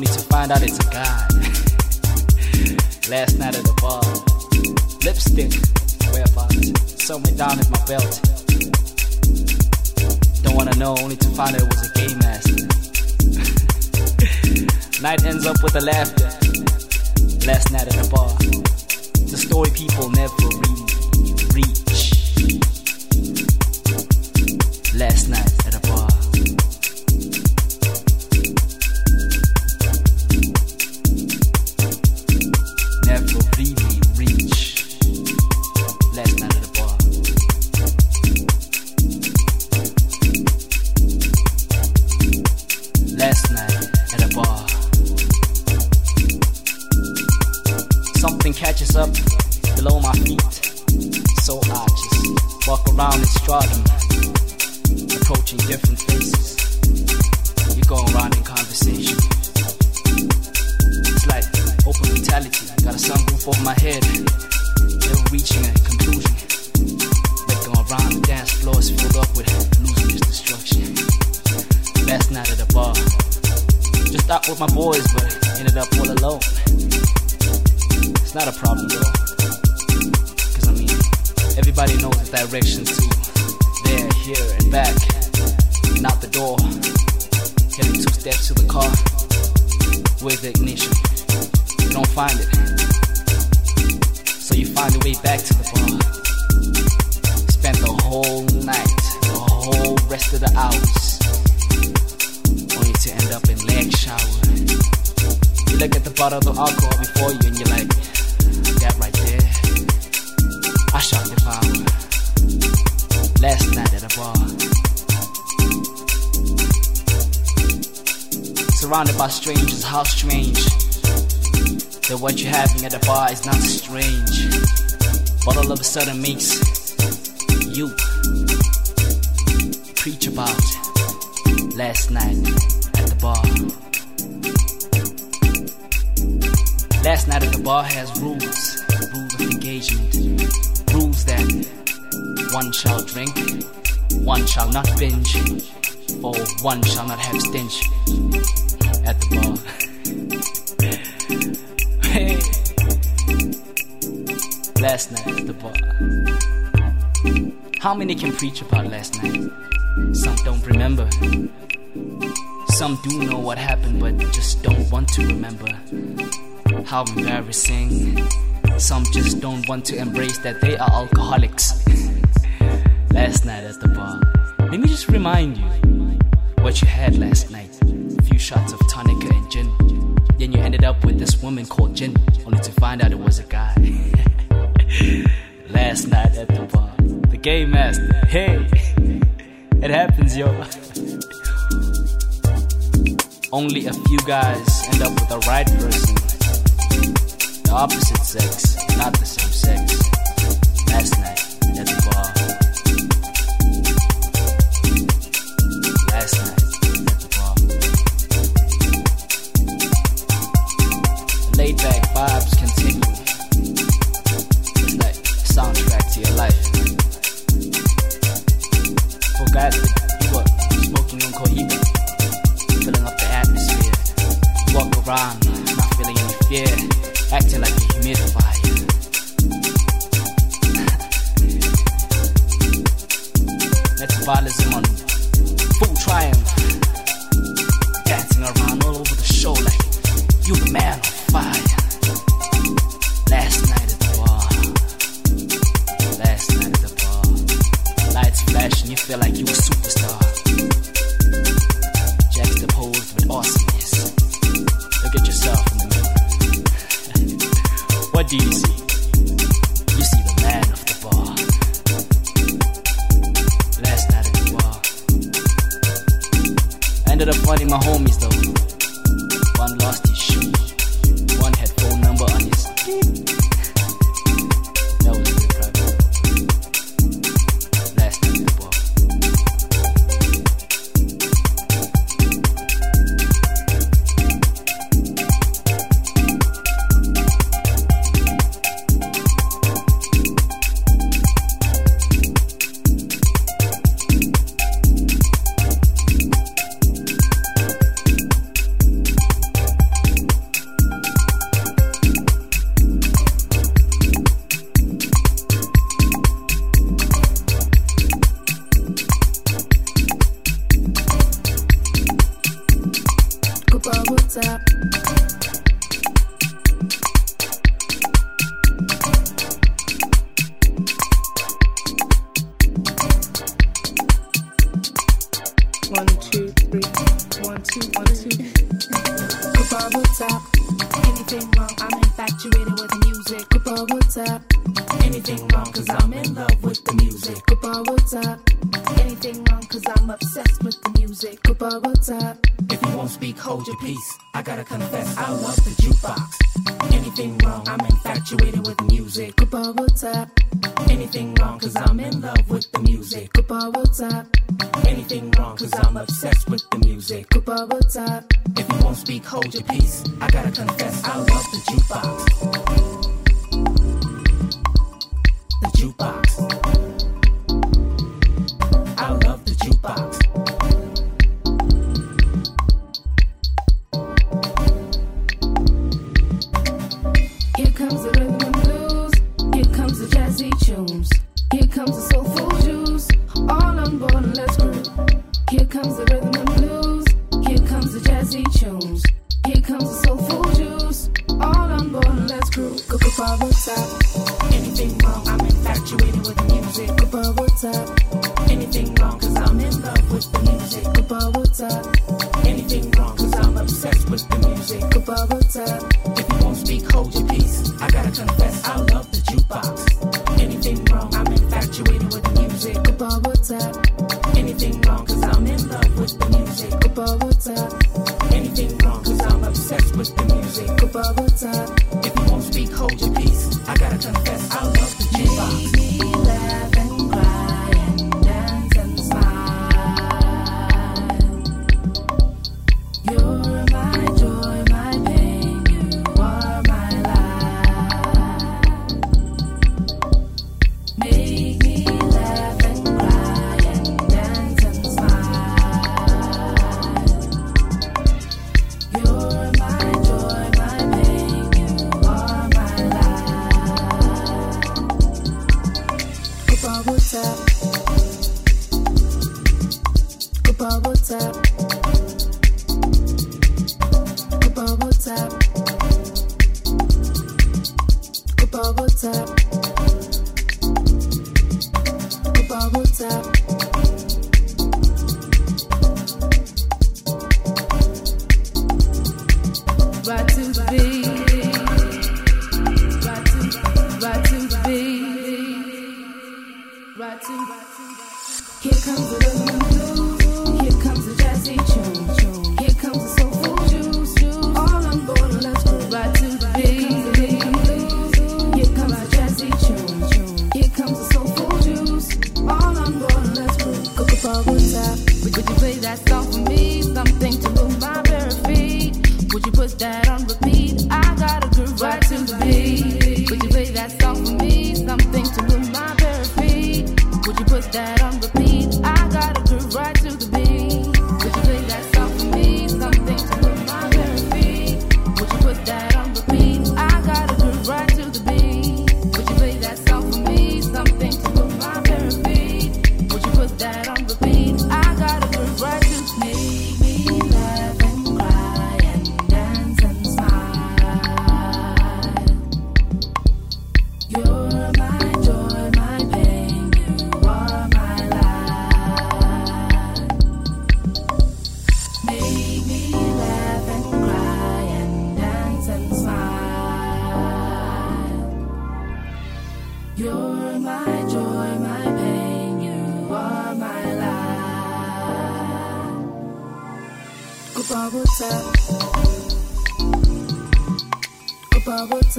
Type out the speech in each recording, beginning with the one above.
only to find out it's a guy. Last night at the bar, lipstick, whereabouts, sewn down in my belt. Don't wanna know, only to find out it was a gay master. night ends up with a laughter. Last night at the bar, the story people never read. Reach. Last night. the bar. How many can preach about last night? Some don't remember. Some do know what happened, but just don't want to remember. How embarrassing. Some just don't want to embrace that they are alcoholics. last night at the bar. Let me just remind you what you had last night. A few shots of tonica and gin. Then you ended up with this woman called Jin, only to find out it was a guy. last night at the bar. The game master. Hey, it happens, yo. Only a few guys end up with the right person. The opposite sex, not the same sex.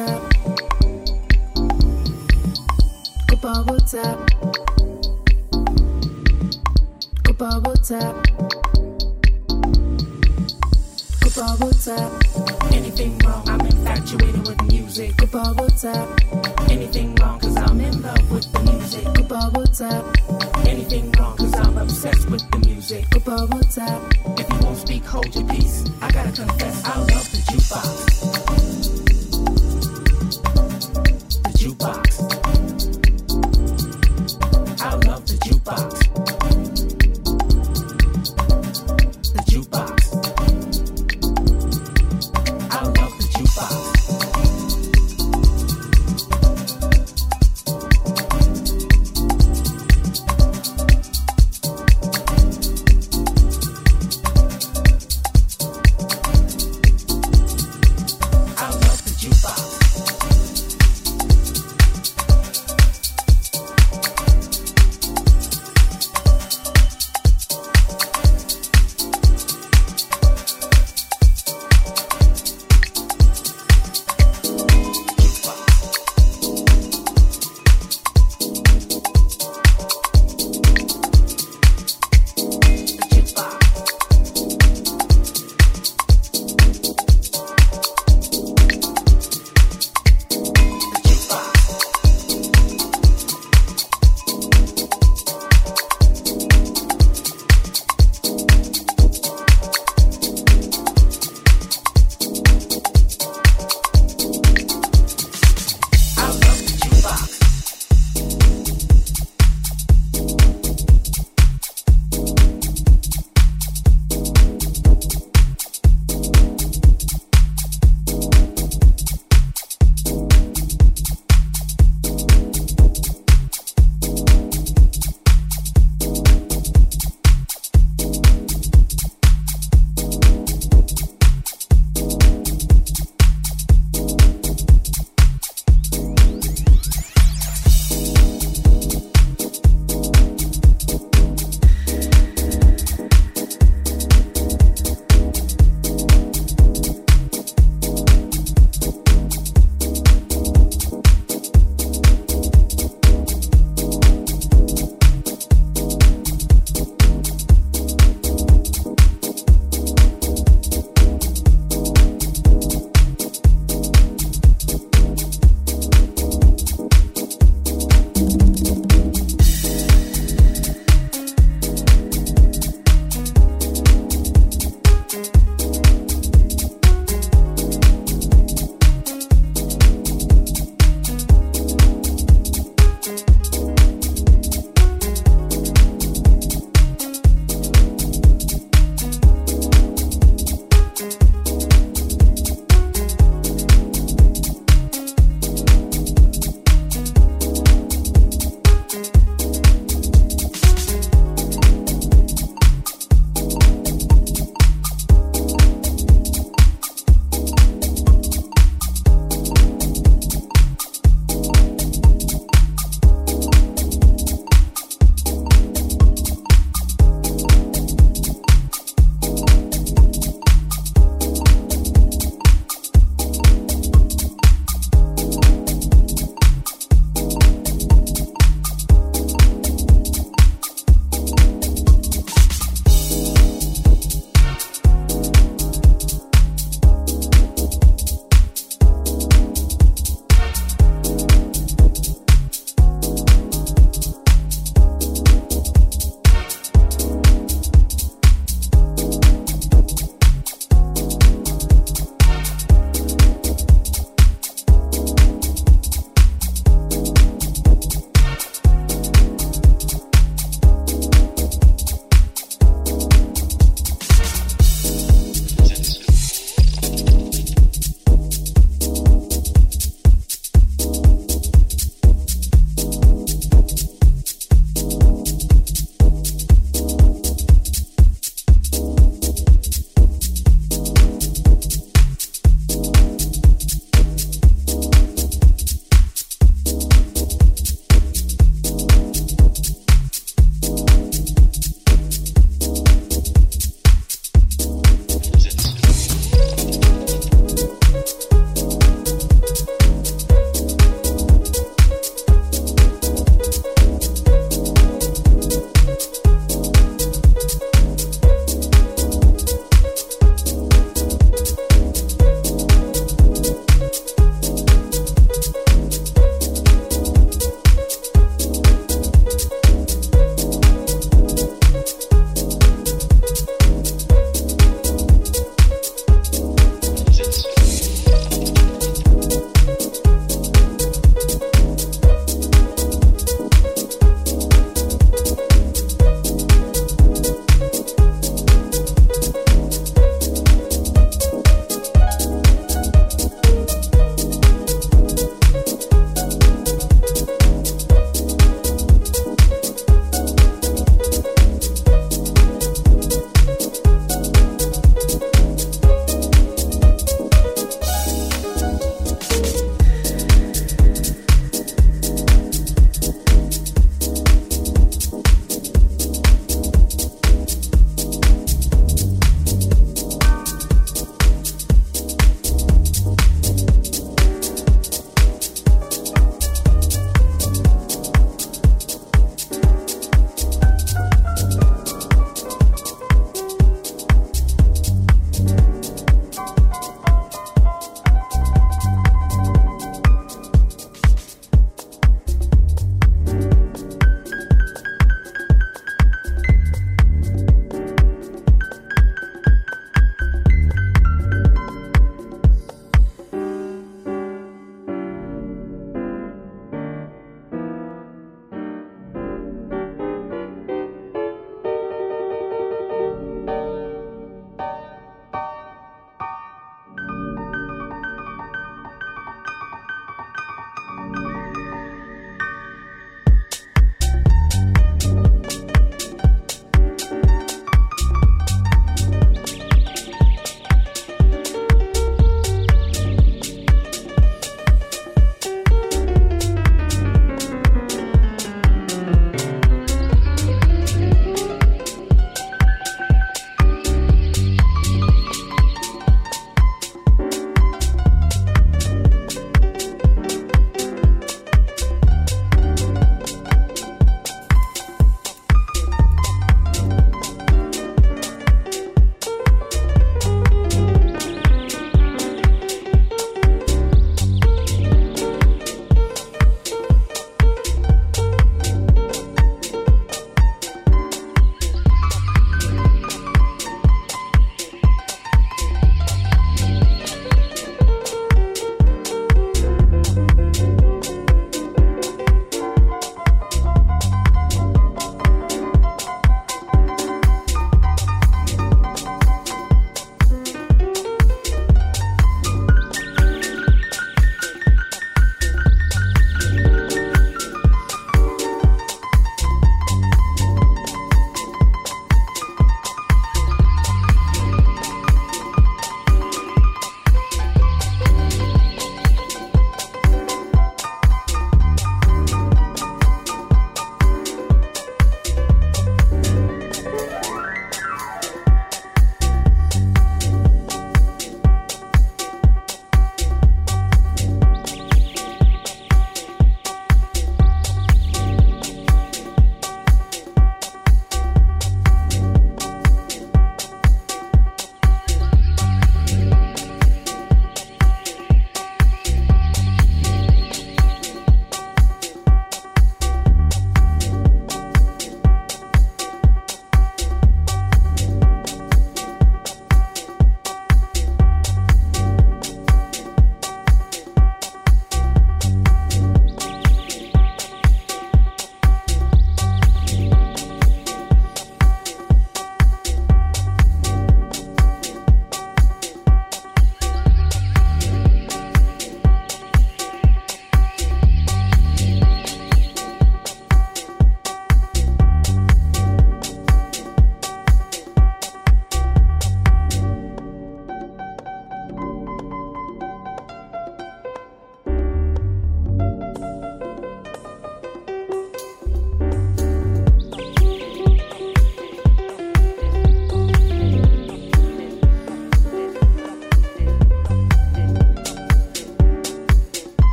WhatsApp. Groupe en WhatsApp. Groupe en WhatsApp. Groupe en WhatsApp. Anything wrong, I'm infatuated with music. Groupe en WhatsApp. Anything wrong, cause I'm in love with the music. Groupe en WhatsApp. Anything wrong, cause I'm obsessed with the music. Groupe en WhatsApp. If you won't speak, hold your peace. I gotta confess, I love the jukebox.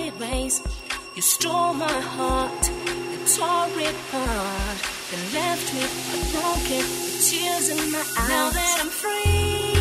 sideways. You stole my heart you tore it apart, then left me broken with tears in my eyes. Now that I'm free.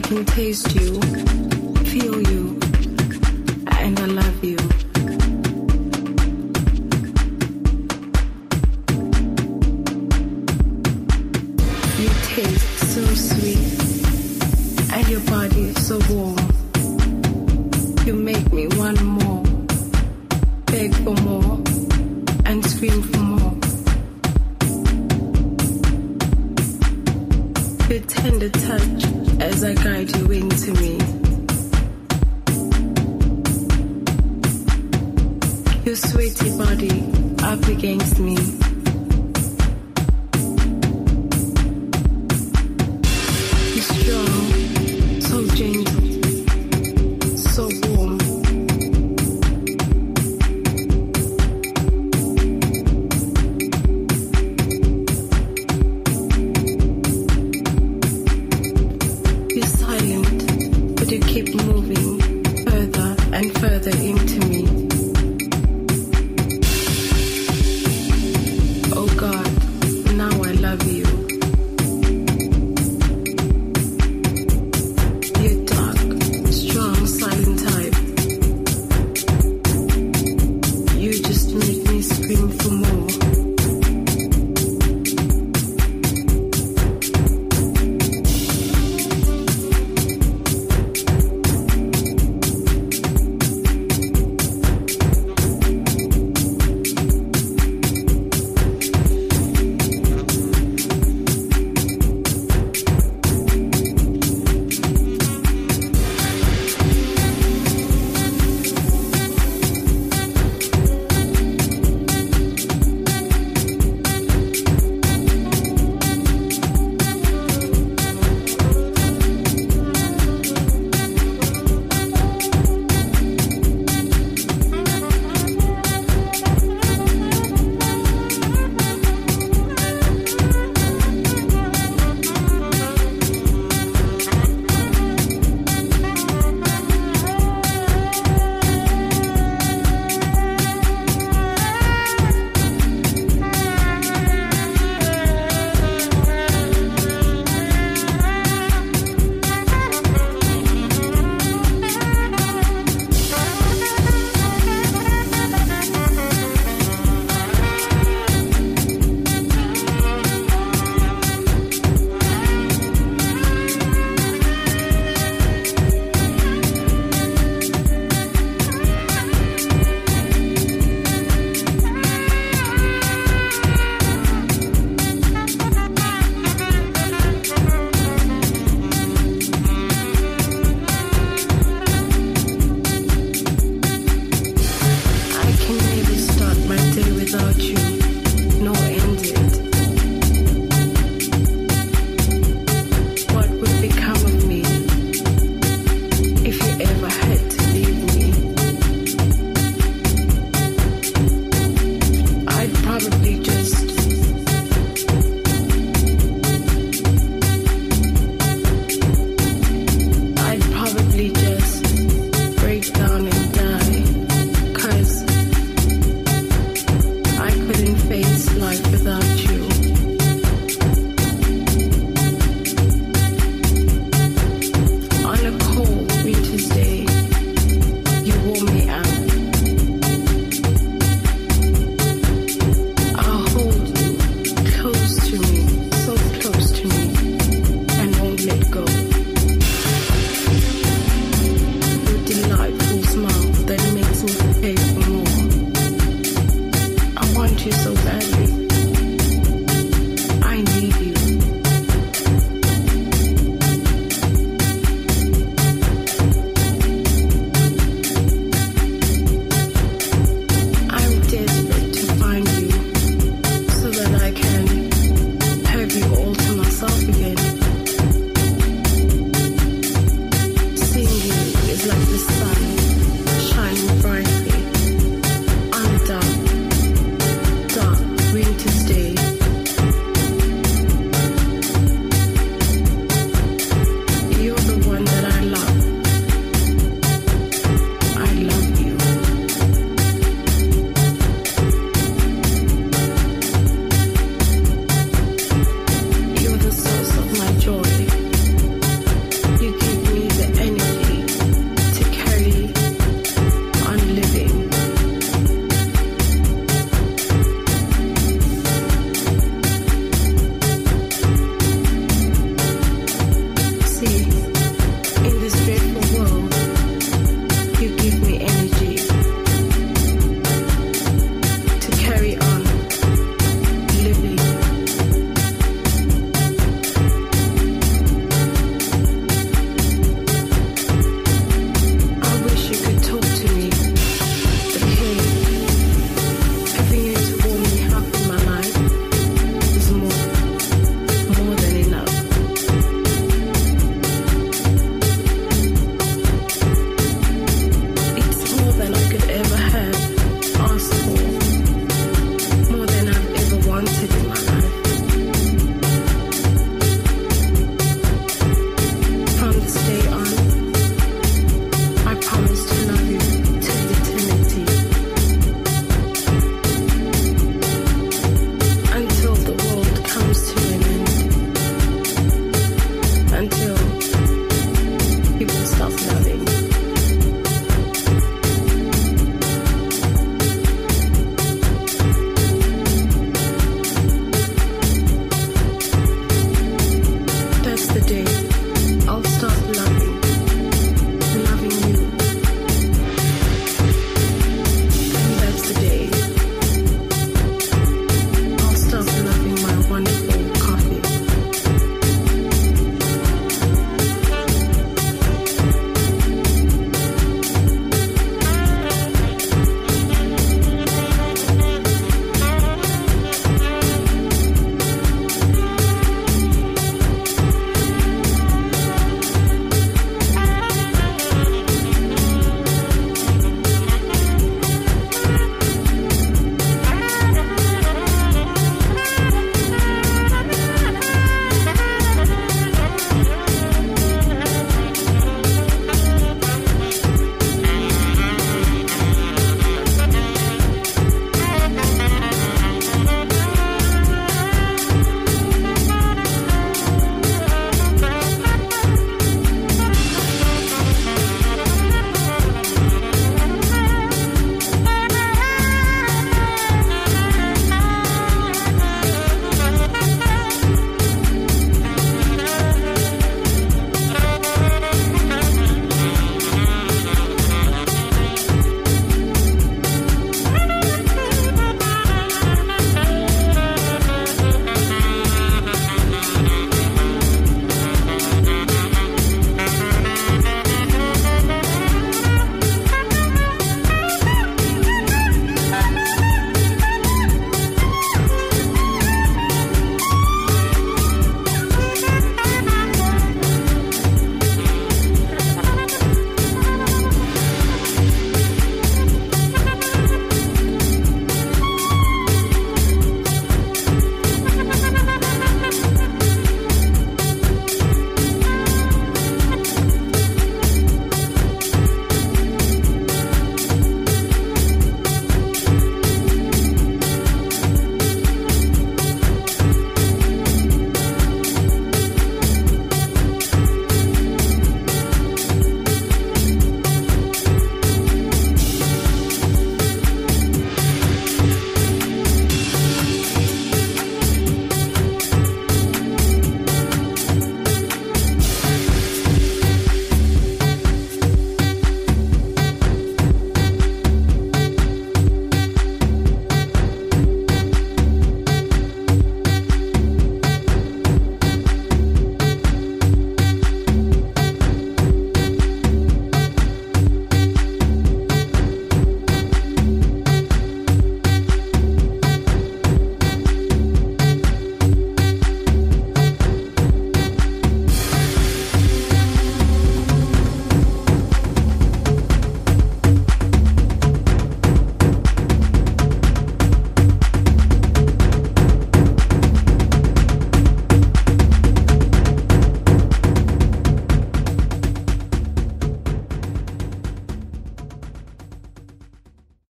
Tender can taste you, feel you